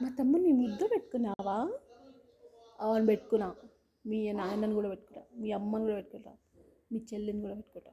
మా తమ్ముడిని ముద్దు పెట్టుకున్నావా? అవును పెట్టుకున్నా. మీ నాయనని కూడా పెట్టుకుంటా మీ అమ్మని కూడా పెట్టుకుంటా మీ చెల్లిని కూడా పెట్టుకుంటా